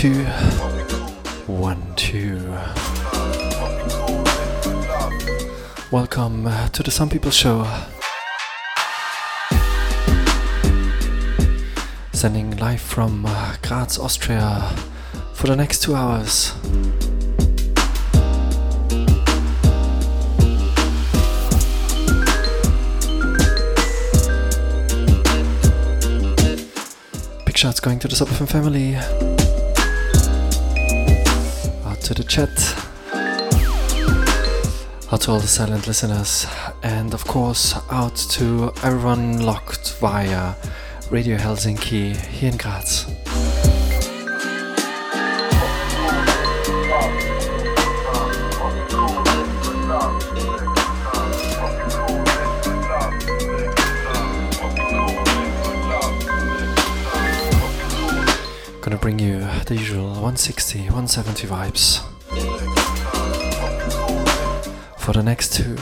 Two. One two. Welcome to the Sun People Show. Sending live from uh, Graz, Austria for the next two hours. Big shouts going to the SubFM family. To the chat. Out to all the silent listeners. And of course, out to everyone locked via Radio Helsinki here in Graz. 160, 170 vibes for the next two.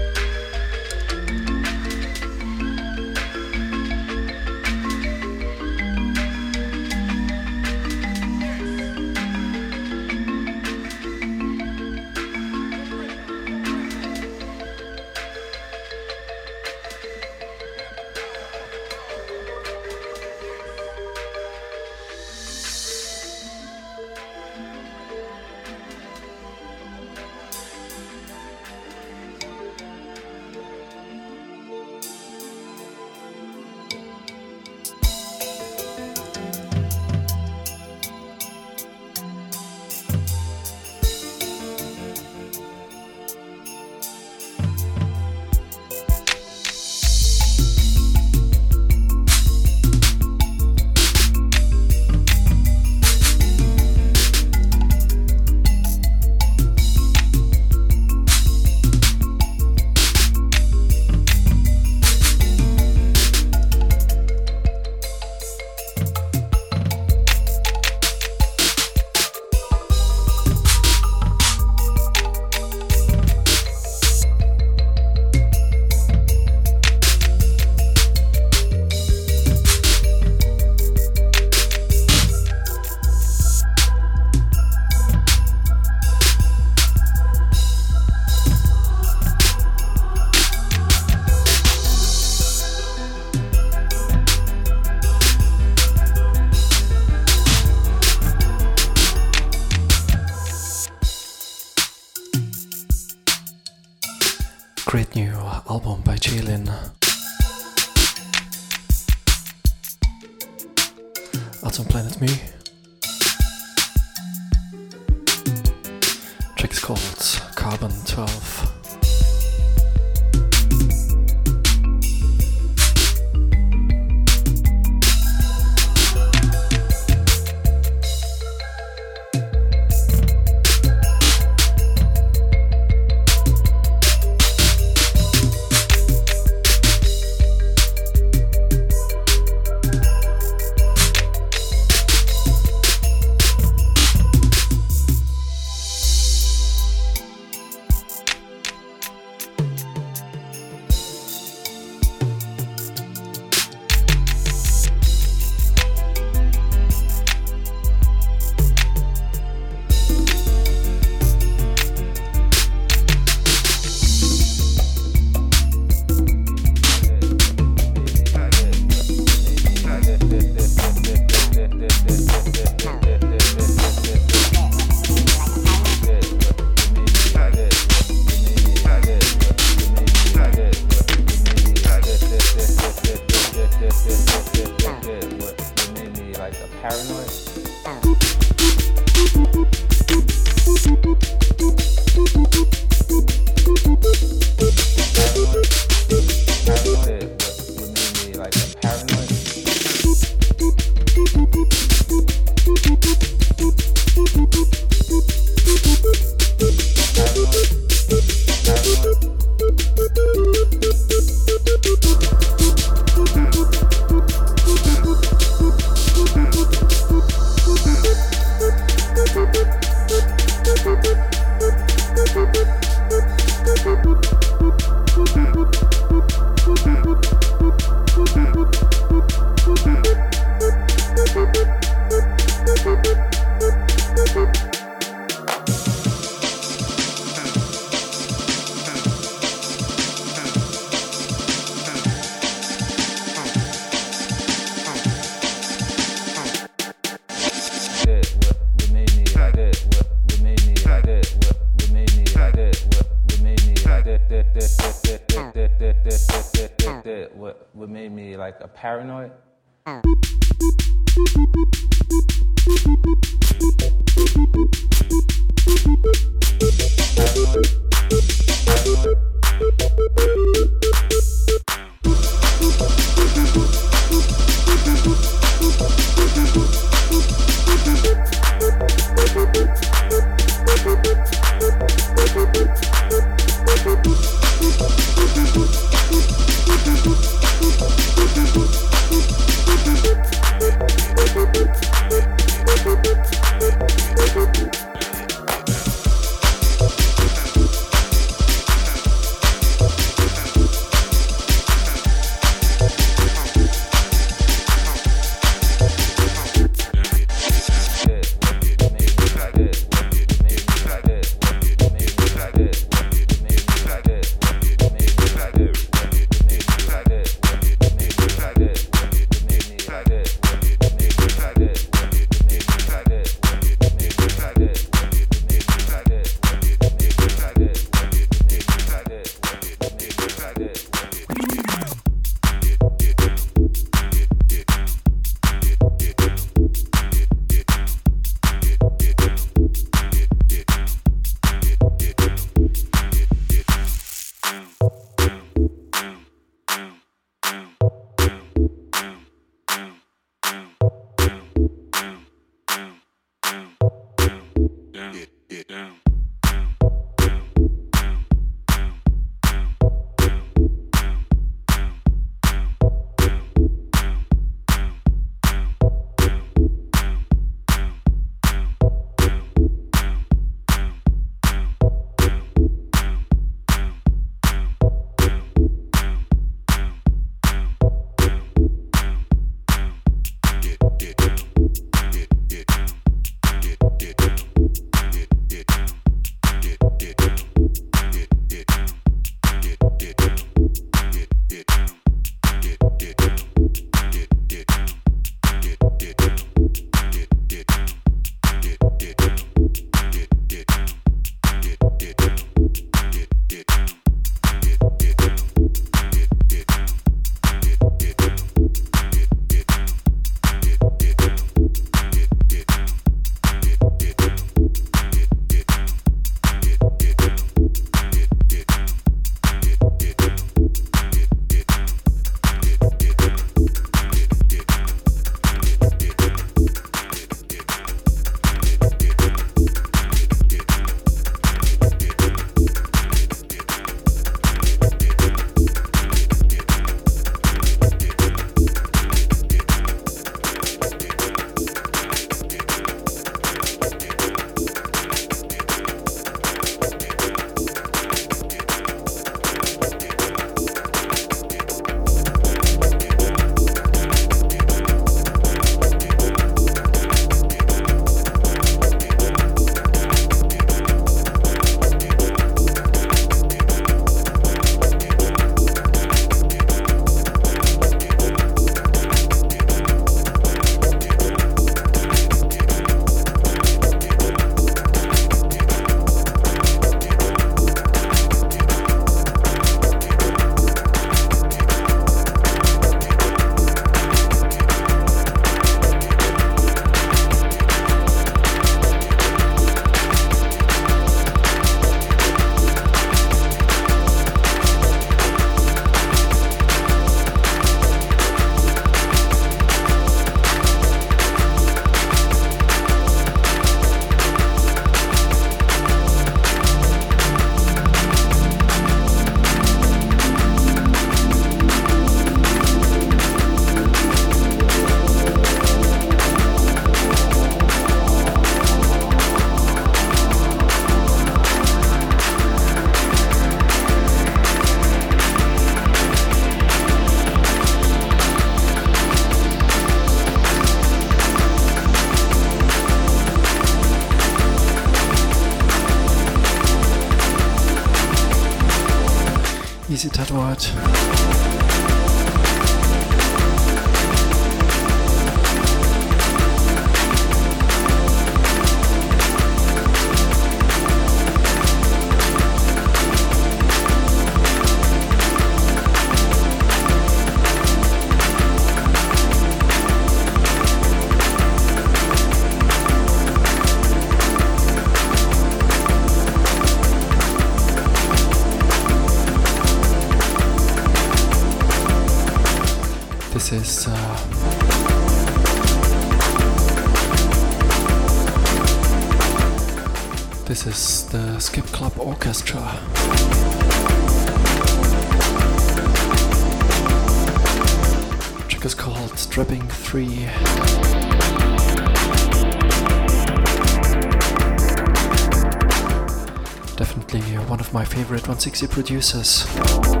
160 producers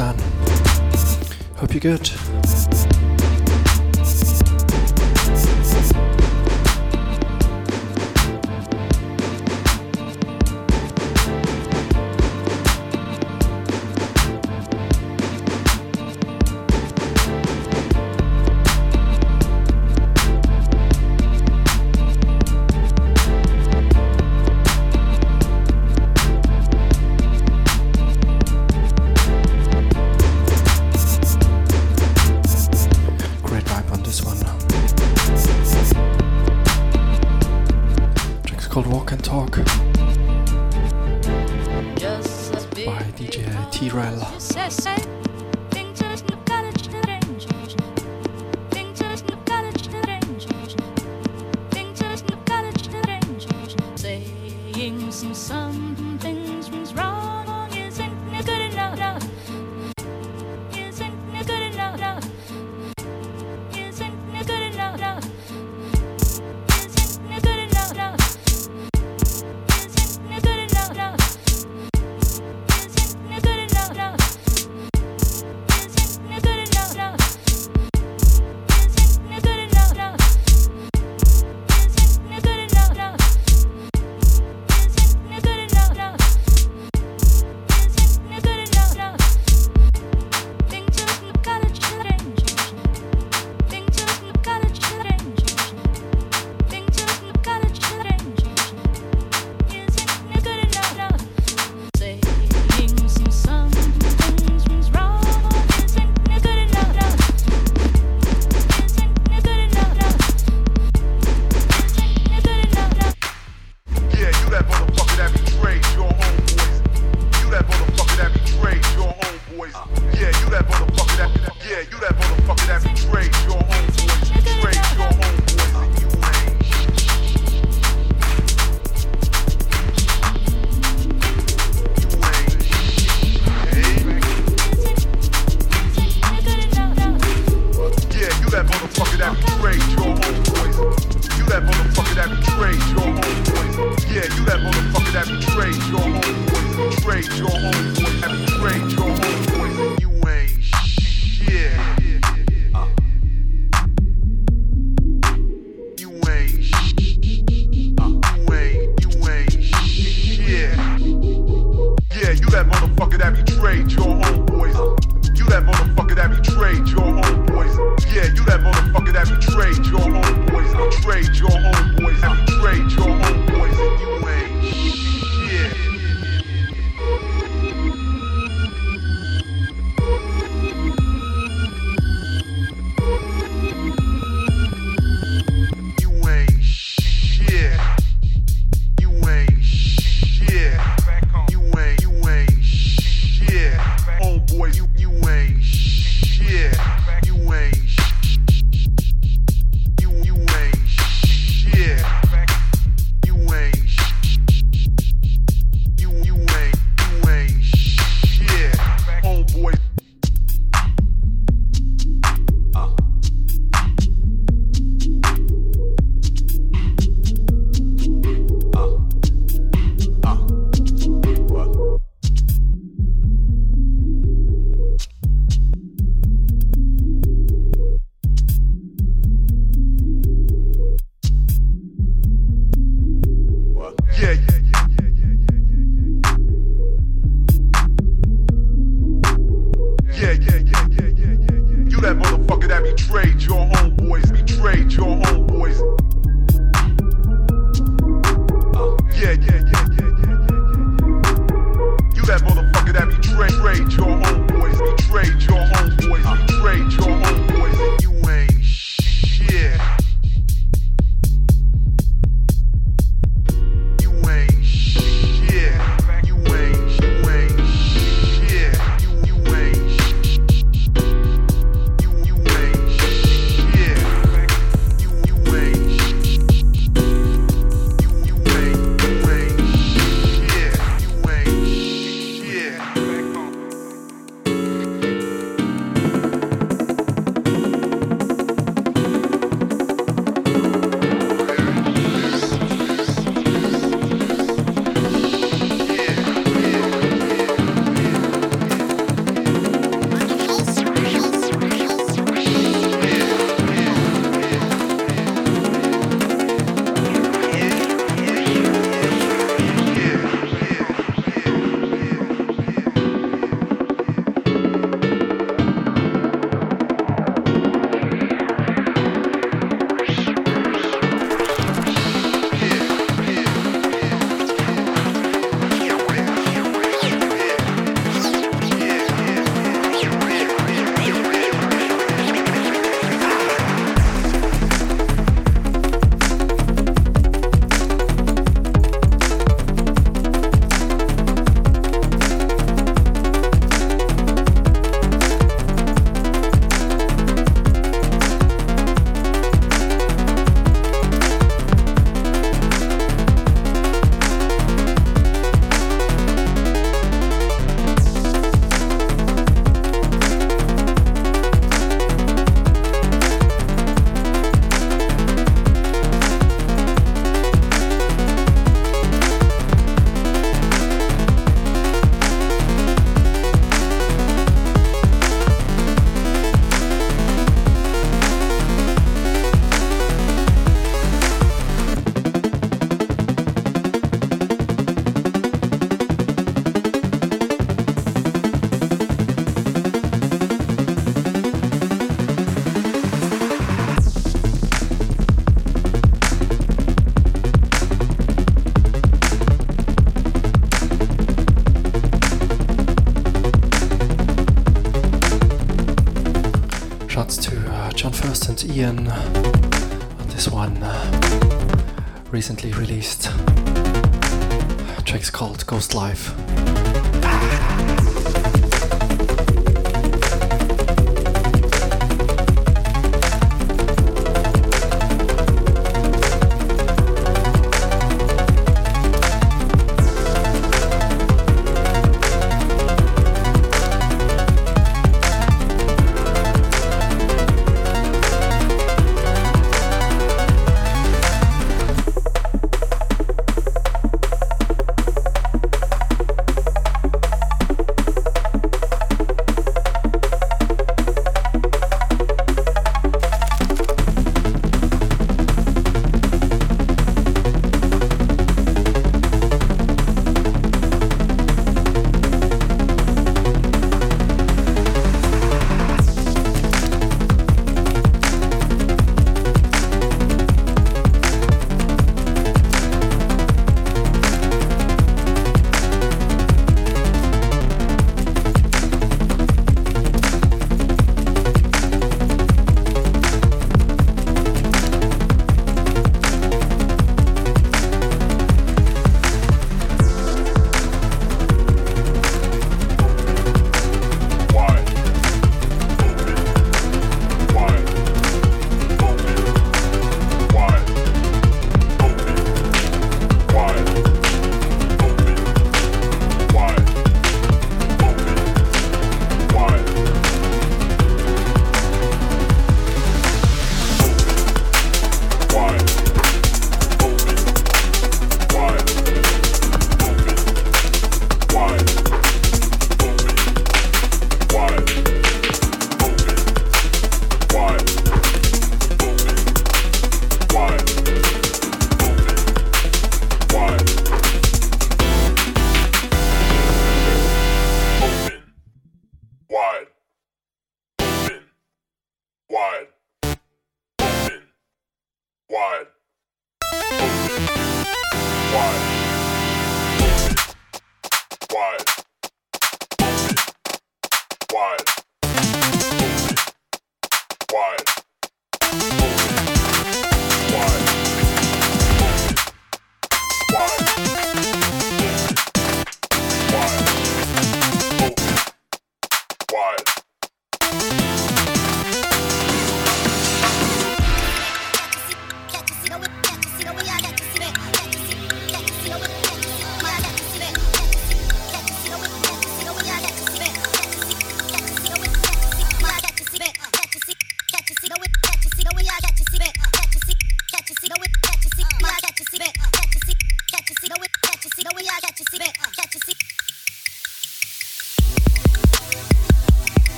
Hope you're good.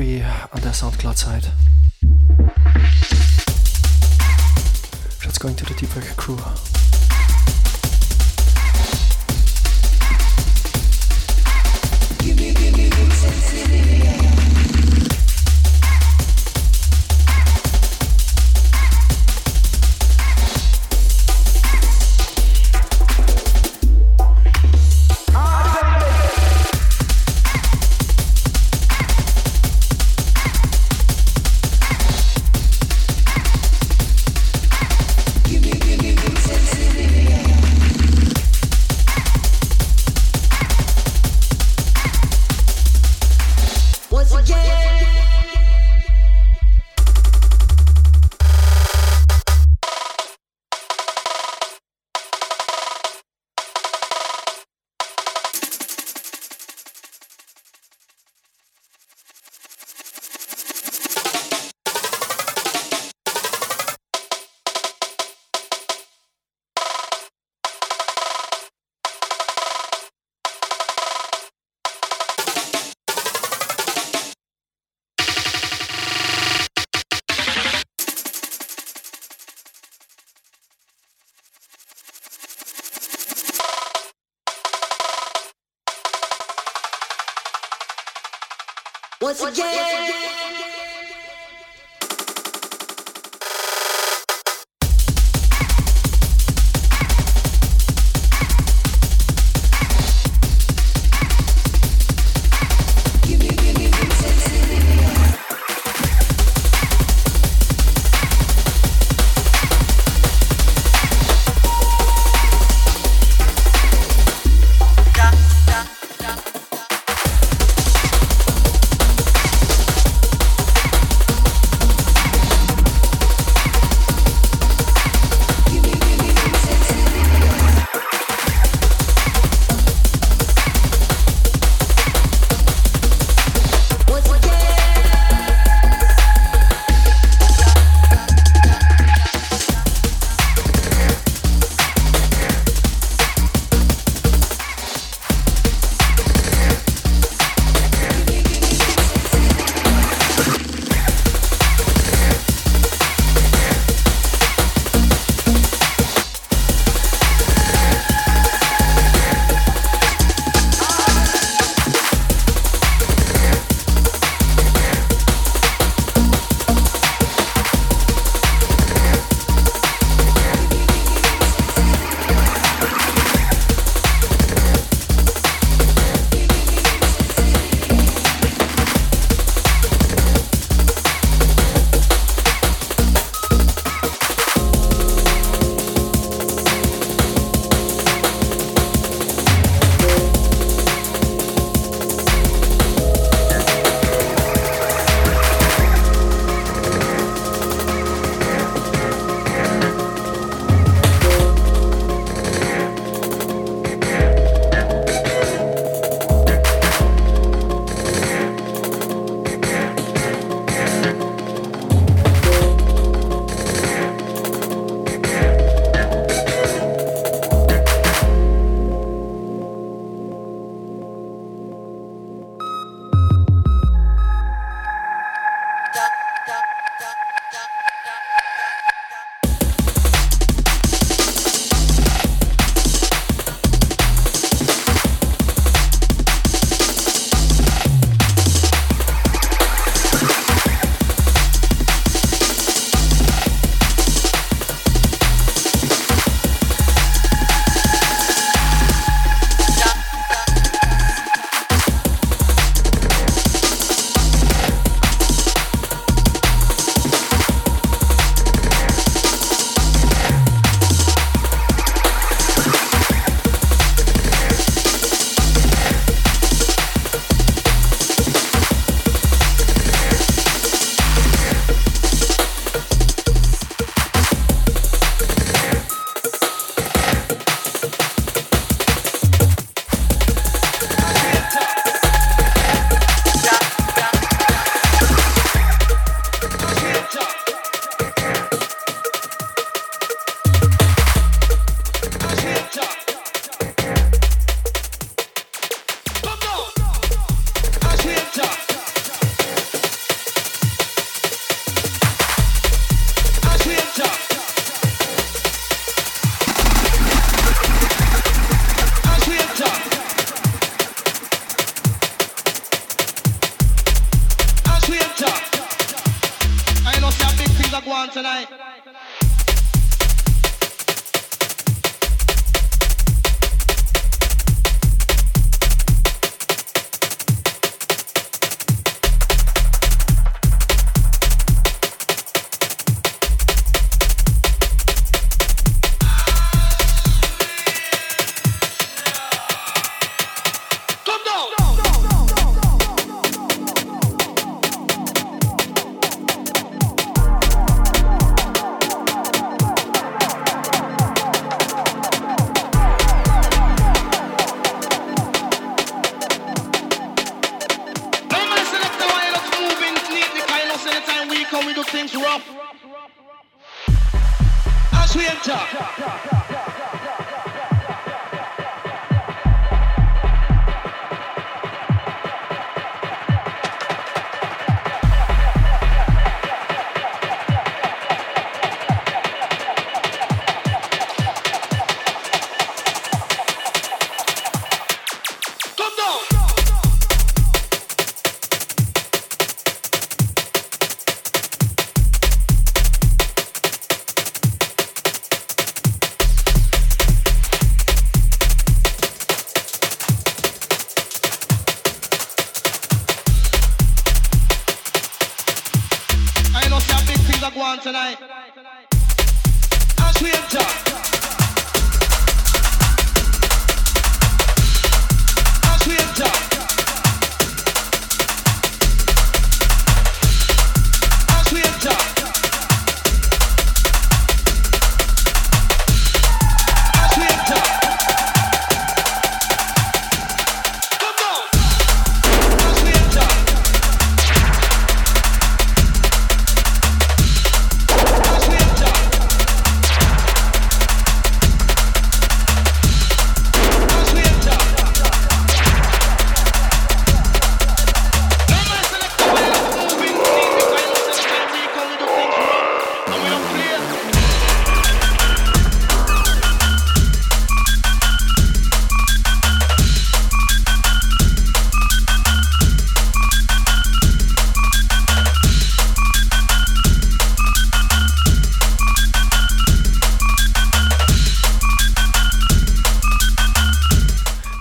Free an der Soundcloud-Seite. Once again.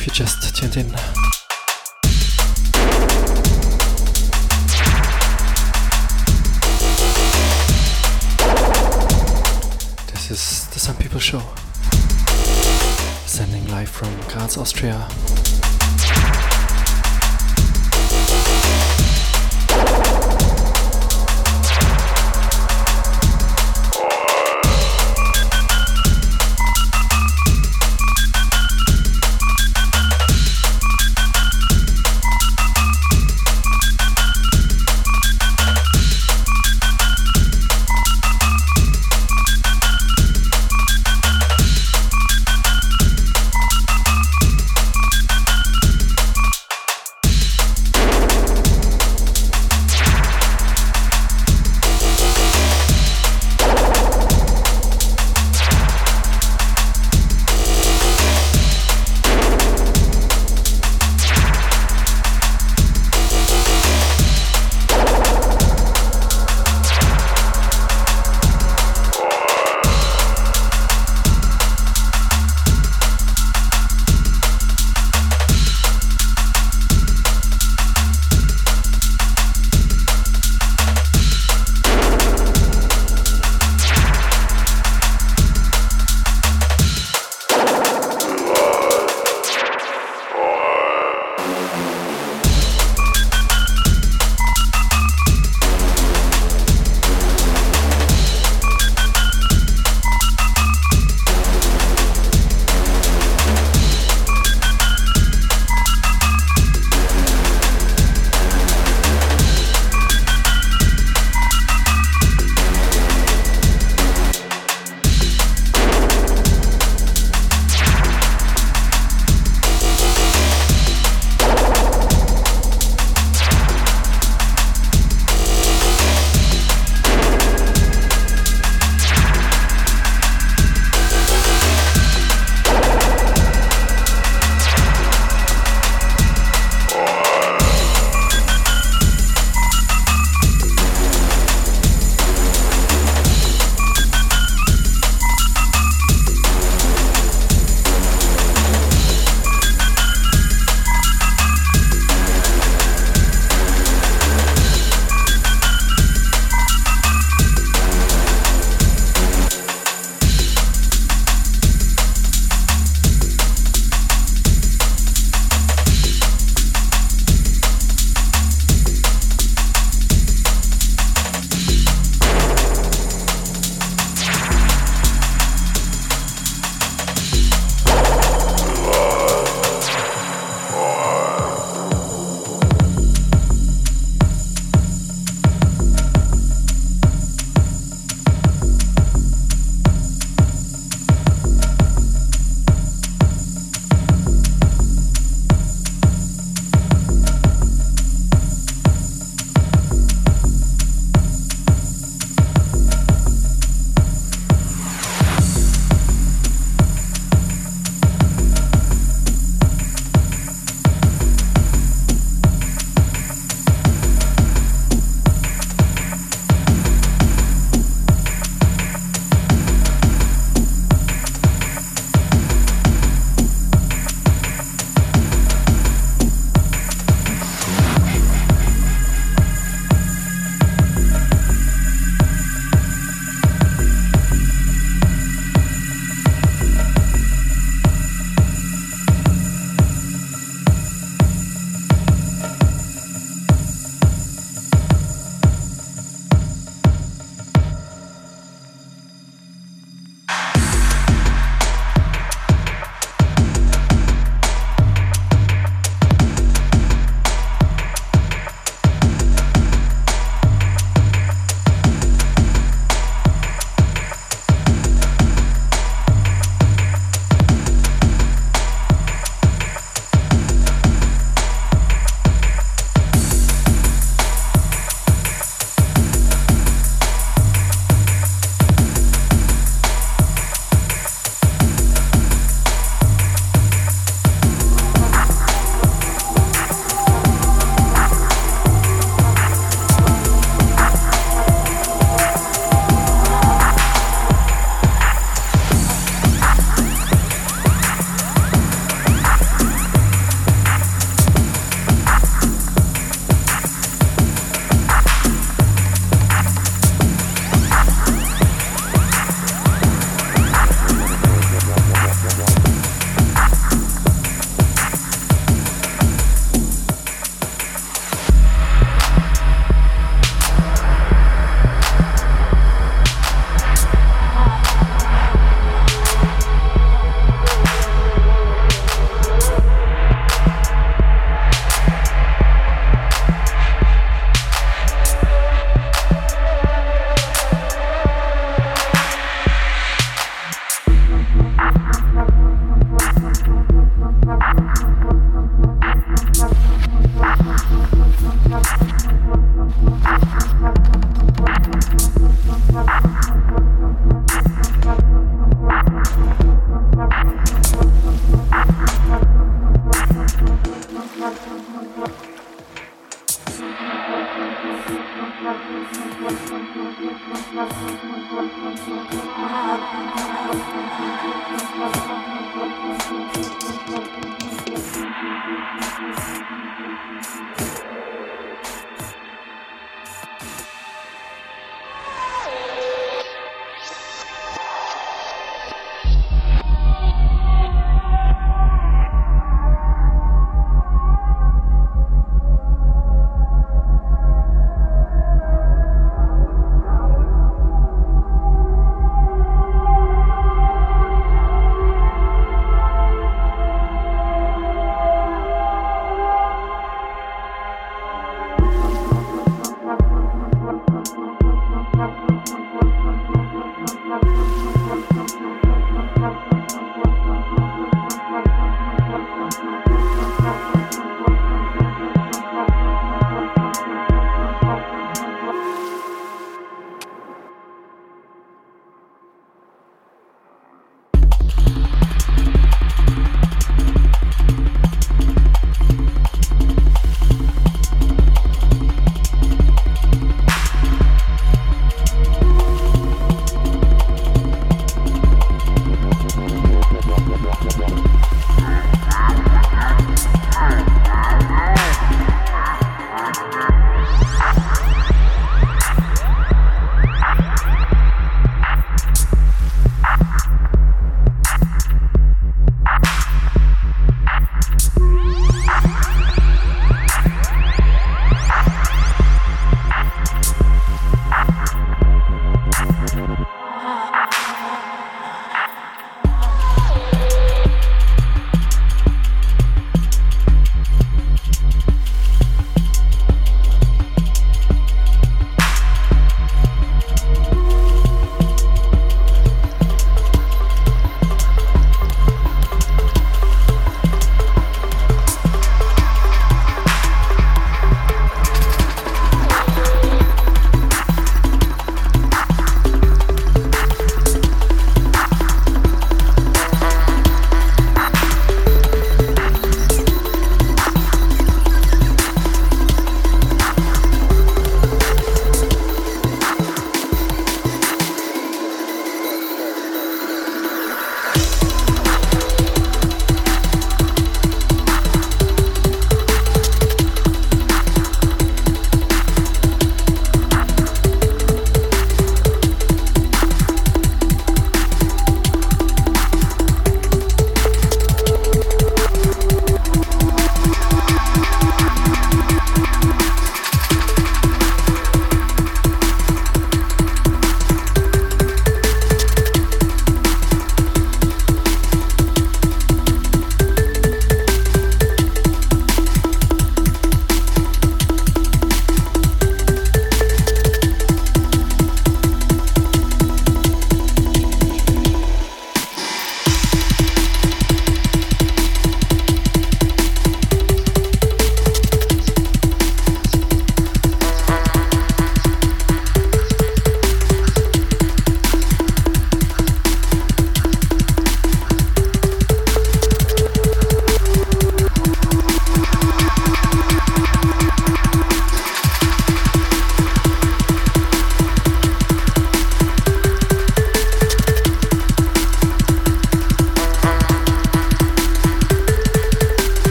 if you just tuned in. This is the Sun People Show, sending live from Graz, Austria.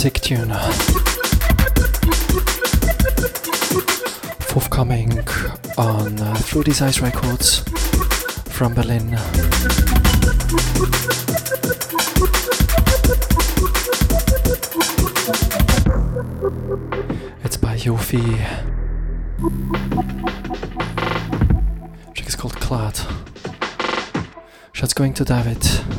Tune forthcoming on uh, Through These Eyes Records from Berlin. It's by Yoofee. Track is called Clad. Shots going to David.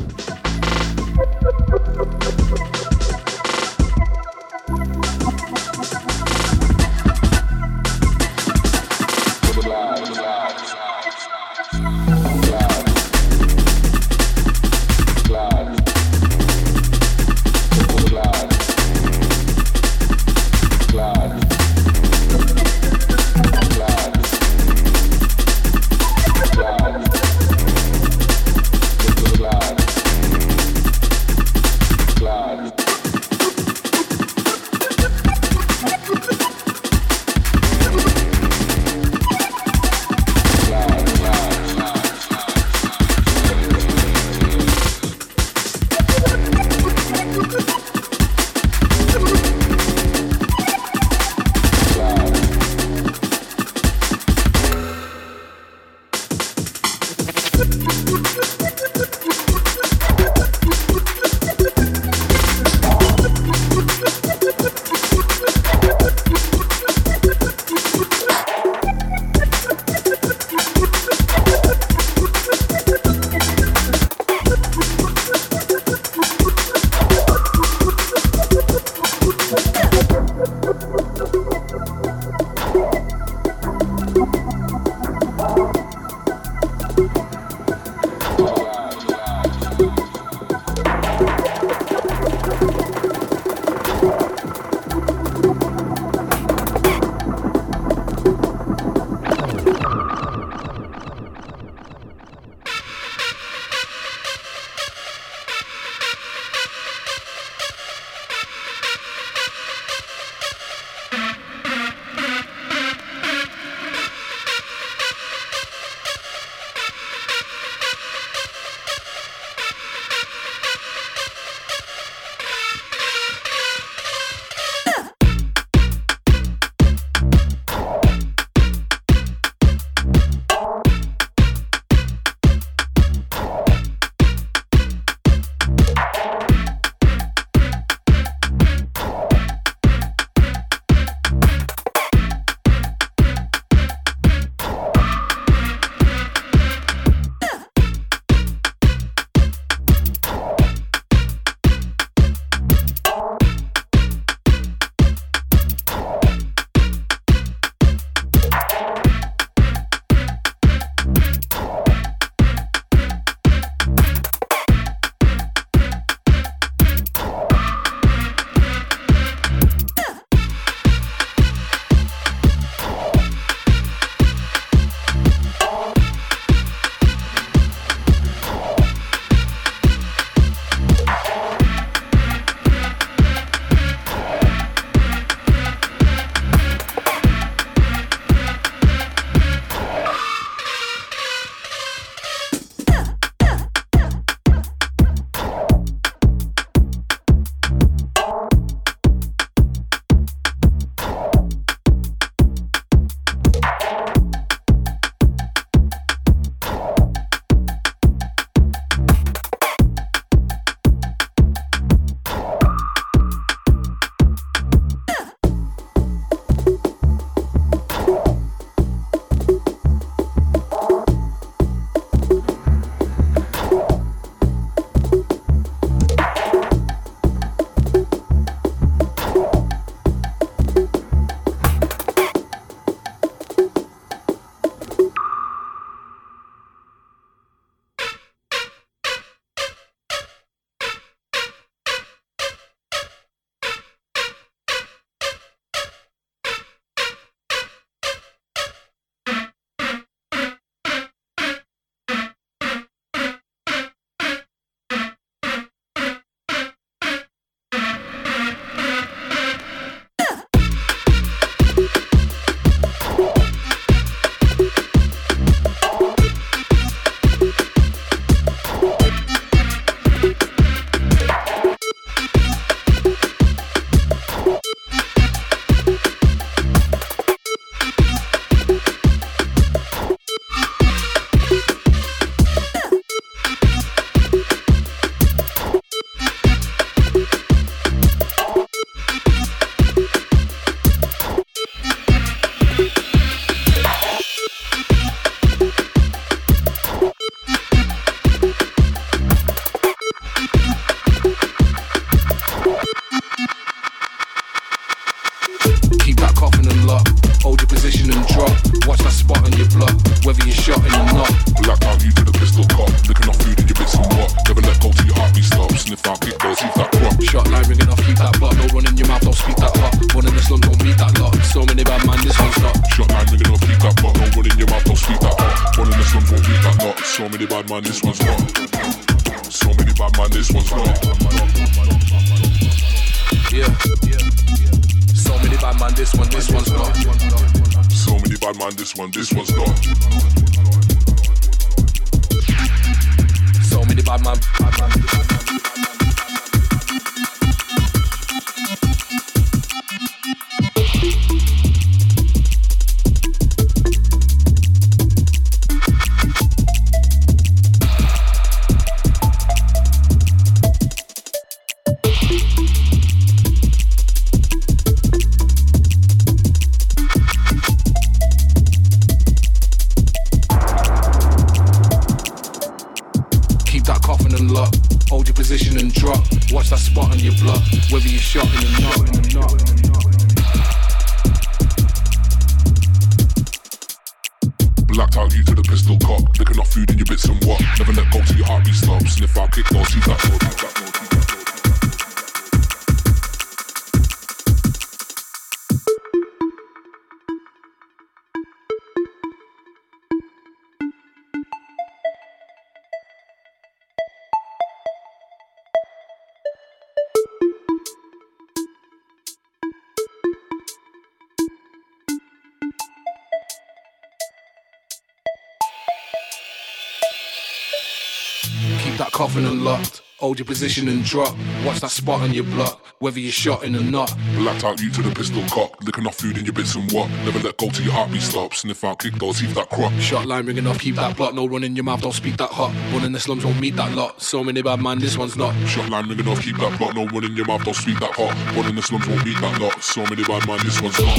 Coffin unlocked. Hold your position and drop. Watch that spot on your block, whether you're shot in or not. Blacked out you to the pistol cock. Licking off food in your bits and what? Never let go till your heartbeat stops. Sniff out, kick those, teeth that crop. Shot line ringing off, keep that block. No run in your mouth, don't speak that hot. One in the slums won't meet that lot. So many bad man, this one's not. Shot line ringing off, keep that block. No run in your mouth, don't speak that hot. One in the slums won't meet that lot. So many bad man, this one's not.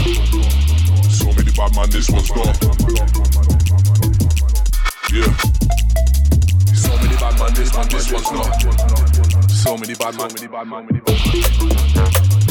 So many bad man, this one's not. Yeah bad man, this man, this one's not. So many bad man, man, many bad man.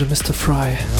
To the Mr. Fry.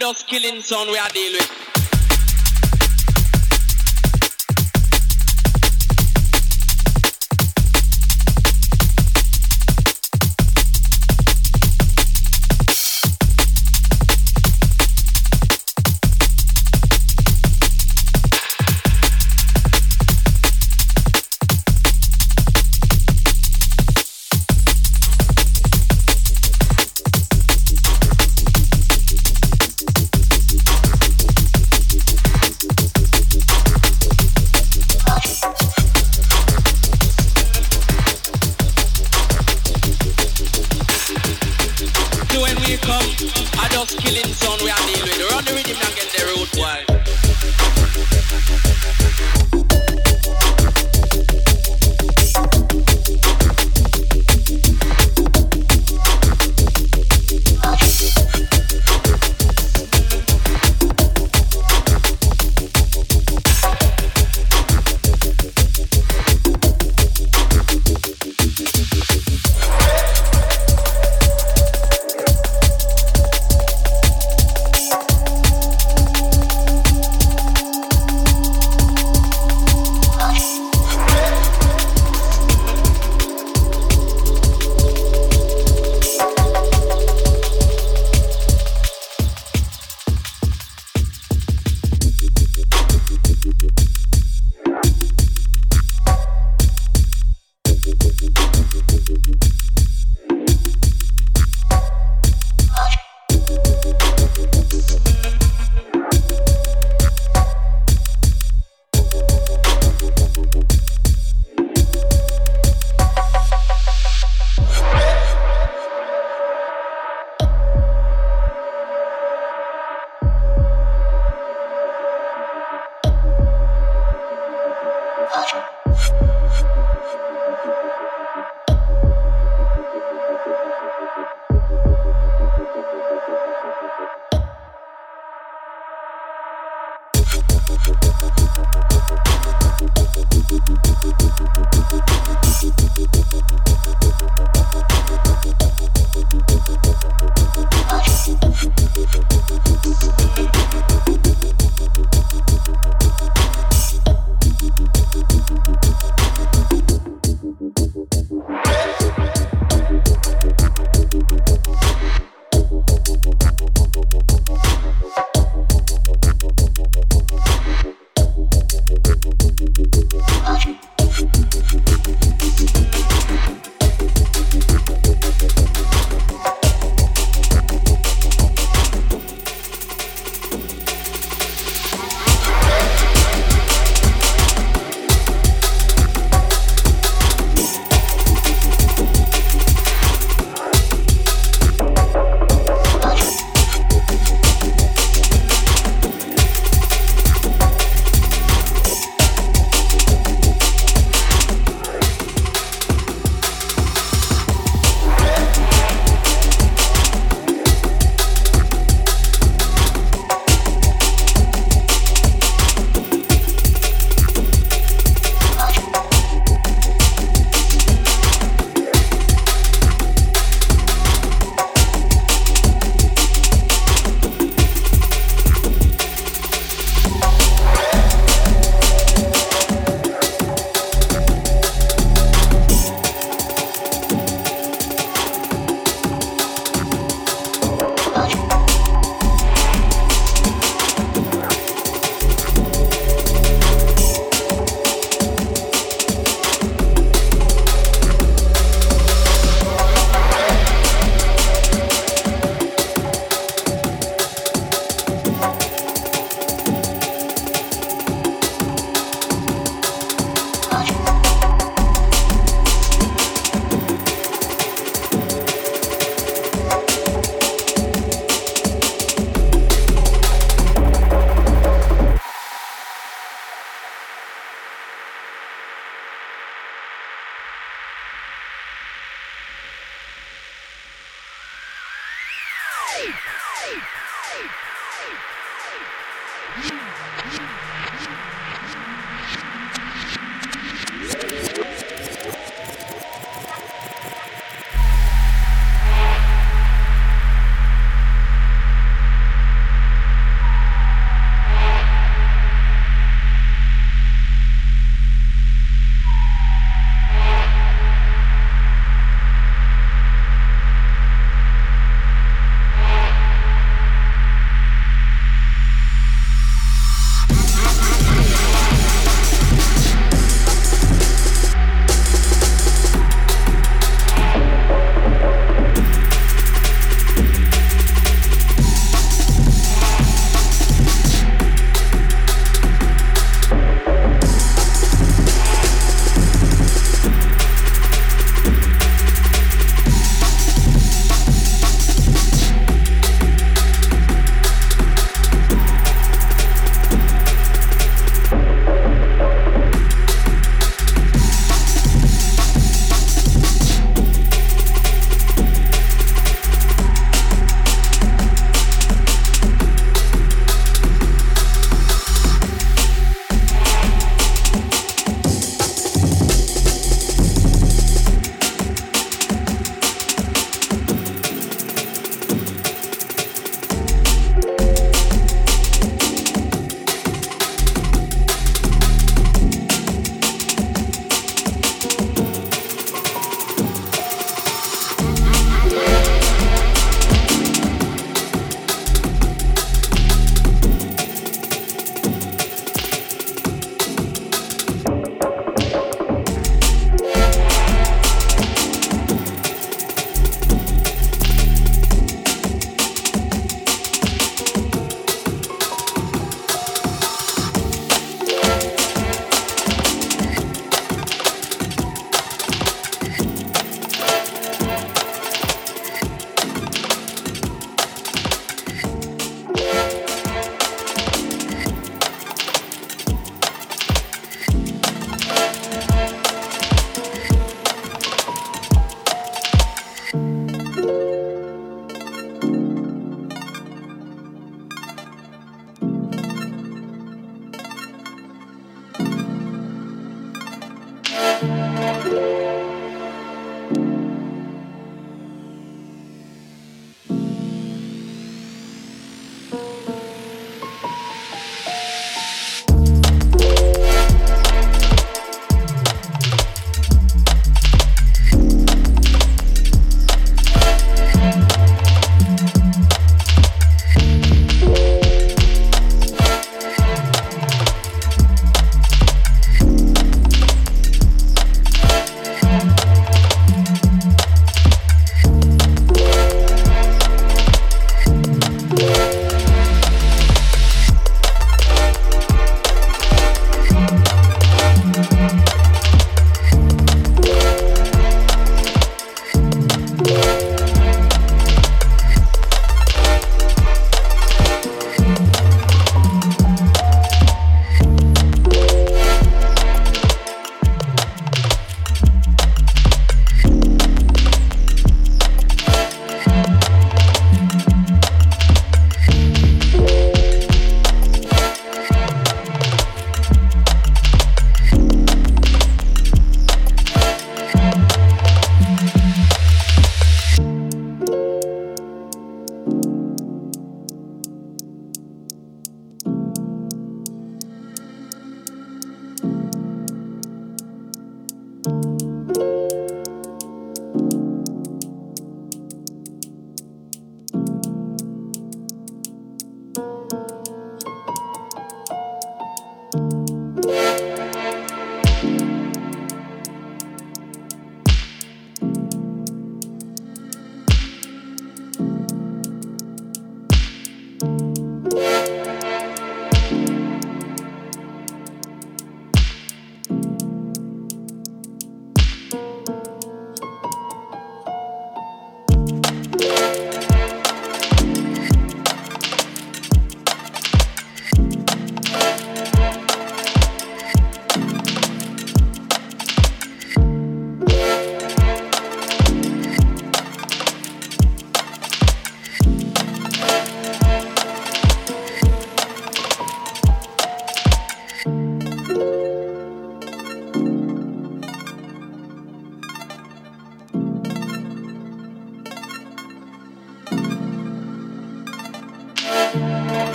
Just killing son we are deal with.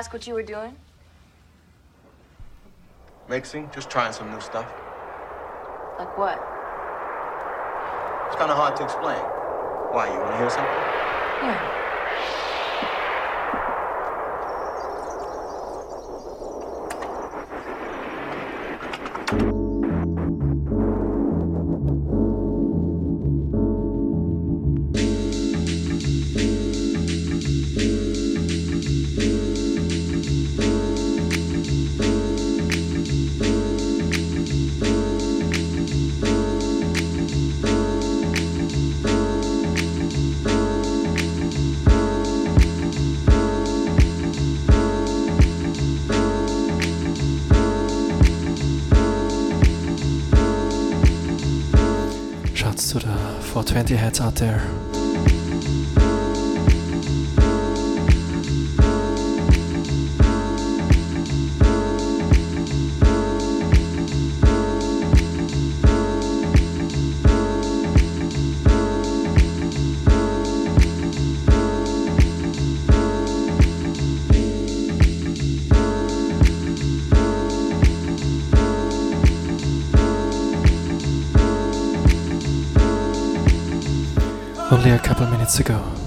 Ask what you were doing? Mixing, just trying some new stuff. Like what? It's kind of hard to explain. Why, you want to hear something? Yeah. 420 heads out there. Couple minutes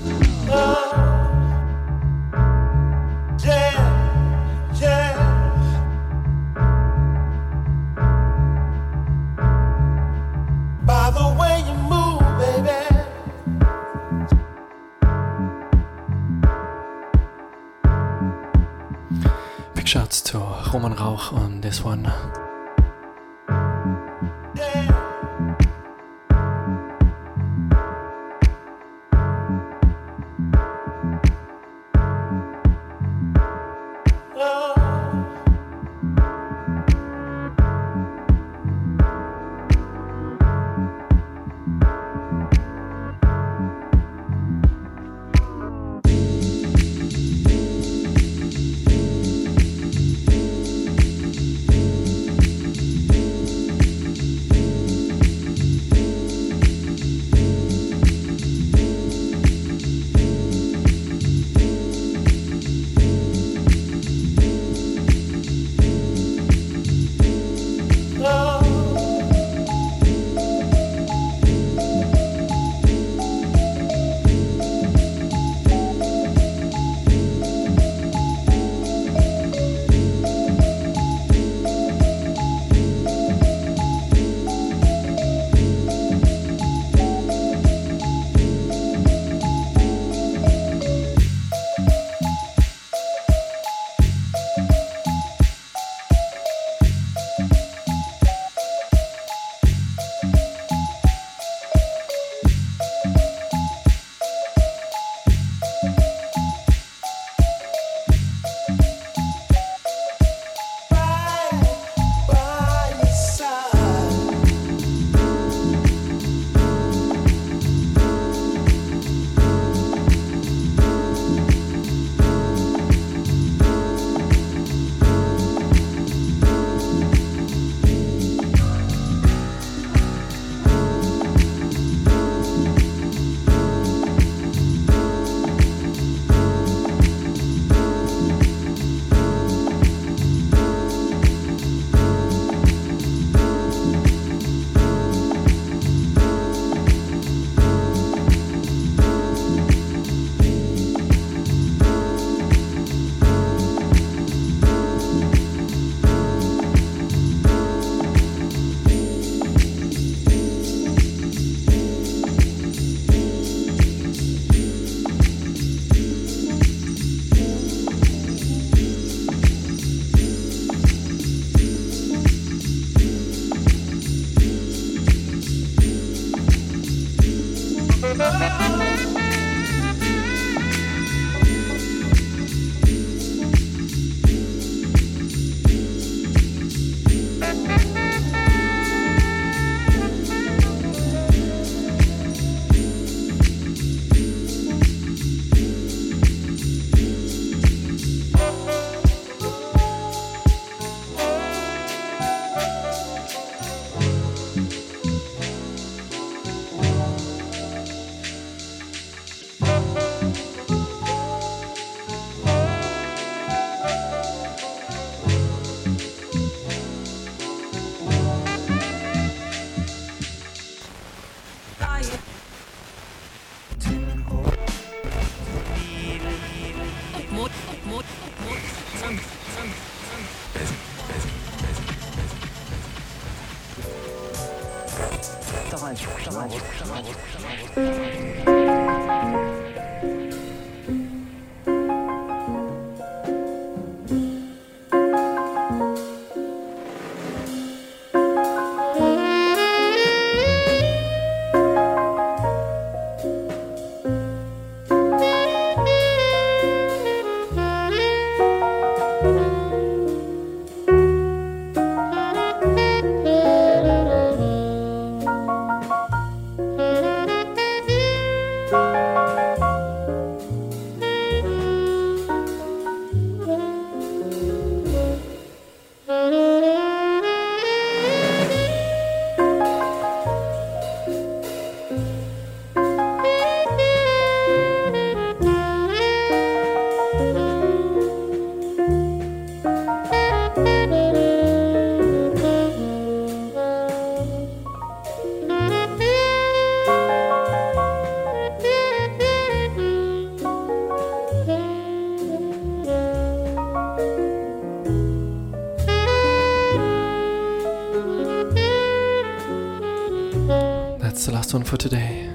for today.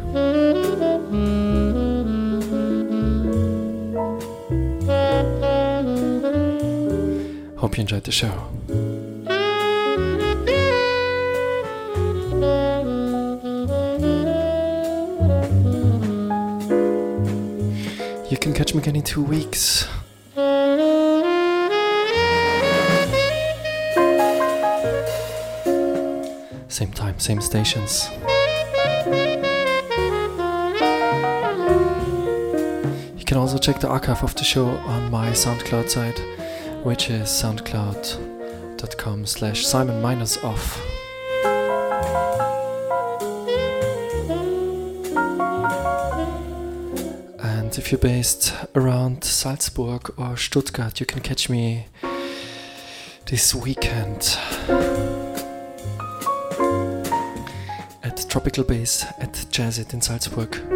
Hope you enjoyed the show. You can catch me again in two weeks. Same time, same stations. Check the archive of the show on my SoundCloud site, which is soundcloud.com slash Simon minus off. And if you're based around Salzburg or Stuttgart, you can catch me this weekend at Tropical Base at Jazzit in Salzburg.